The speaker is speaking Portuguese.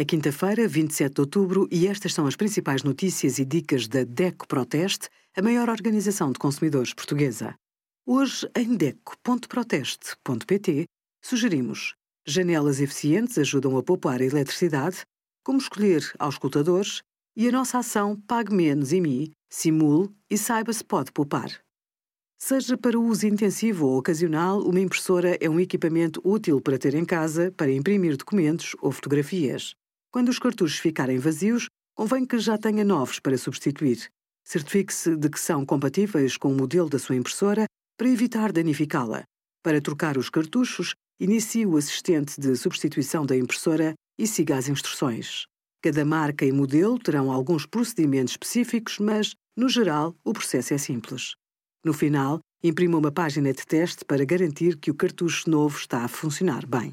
É quinta-feira, 27 de outubro, e estas são as principais notícias e dicas da DECO Proteste, a maior organização de consumidores portuguesa. Hoje, em DECO.proteste.pt, sugerimos janelas eficientes ajudam a poupar a eletricidade, como escolher auscultadores e a nossa ação Pague Menos em Mi, simule e saiba se pode poupar. Seja para uso intensivo ou ocasional, uma impressora é um equipamento útil para ter em casa para imprimir documentos ou fotografias. Quando os cartuchos ficarem vazios, convém que já tenha novos para substituir. Certifique-se de que são compatíveis com o modelo da sua impressora para evitar danificá-la. Para trocar os cartuchos, inicie o assistente de substituição da impressora e siga as instruções. Cada marca e modelo terão alguns procedimentos específicos, mas, no geral, o processo é simples. No final, imprima uma página de teste para garantir que o cartucho novo está a funcionar bem.